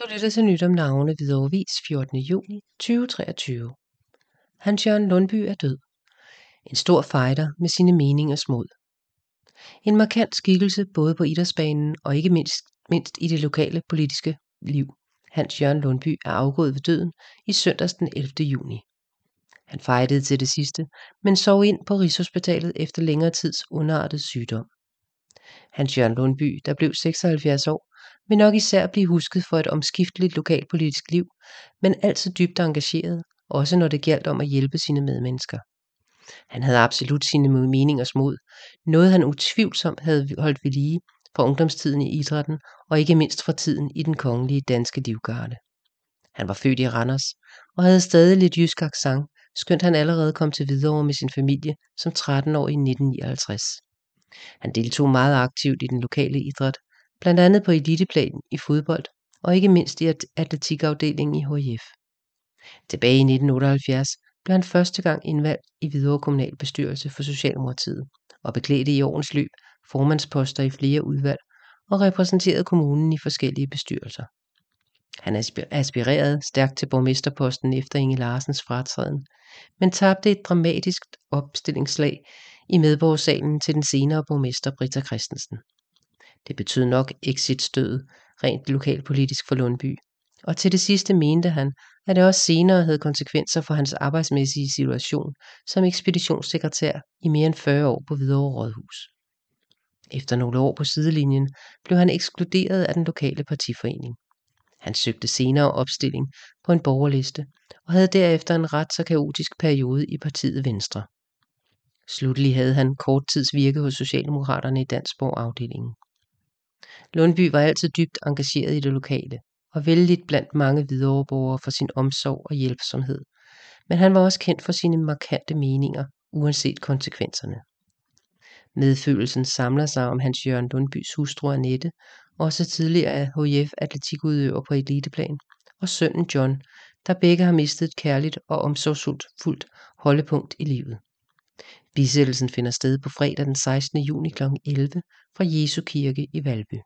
Du lytter til nyt om navne ved Vis 14. juni 2023. Hans Jørgen Lundby er død. En stor fighter med sine meningers mod. En markant skikkelse både på idrætsbanen og ikke mindst, mindst i det lokale politiske liv. Hans Jørgen Lundby er afgået ved døden i søndags den 11. juni. Han fejdede til det sidste, men sov ind på Rigshospitalet efter længere tids underartet sygdom. Hans Jørgen Lundby, der blev 76 år, vil nok især blive husket for et omskifteligt lokalpolitisk liv, men altid dybt engageret, også når det galt om at hjælpe sine medmennesker. Han havde absolut sine meningers mod, noget han utvivlsomt havde holdt ved lige fra ungdomstiden i idrætten og ikke mindst fra tiden i den kongelige danske livgarde. Han var født i Randers og havde stadig lidt jysk accent, skønt han allerede kom til Hvidovre med sin familie som 13 år i 1959. Han deltog meget aktivt i den lokale idræt, blandt andet på eliteplan i fodbold og ikke mindst i atletikafdelingen i HIF. Tilbage i 1978 blev han første gang indvalgt i Hvidovre Kommunalbestyrelse for Socialdemokratiet og beklædte i årens løb formandsposter i flere udvalg og repræsenterede kommunen i forskellige bestyrelser. Han aspirerede stærkt til borgmesterposten efter Inge Larsens fratræden, men tabte et dramatisk opstillingsslag i medborgersalen til den senere borgmester Britta Christensen. Det betød nok exitstødet, rent lokalpolitisk for Lundby, og til det sidste mente han, at det også senere havde konsekvenser for hans arbejdsmæssige situation som ekspeditionssekretær i mere end 40 år på Hvidovre Rådhus. Efter nogle år på sidelinjen blev han ekskluderet af den lokale partiforening. Han søgte senere opstilling på en borgerliste og havde derefter en ret så kaotisk periode i partiet Venstre. Slutlig havde han kort tids virke hos Socialdemokraterne i Dansborg afdelingen. Lundby var altid dybt engageret i det lokale og vældigt blandt mange videreborgere for sin omsorg og hjælpsomhed, men han var også kendt for sine markante meninger, uanset konsekvenserne. Medfølelsen samler sig om Hans Jørgen Lundbys hustru Annette, også tidligere HF atletikudøver på eliteplan, og sønnen John, der begge har mistet et kærligt og omsorgsfuldt holdepunkt i livet. Bisættelsen finder sted på fredag den 16. juni kl. 11 fra Jesu Kirke i Valby.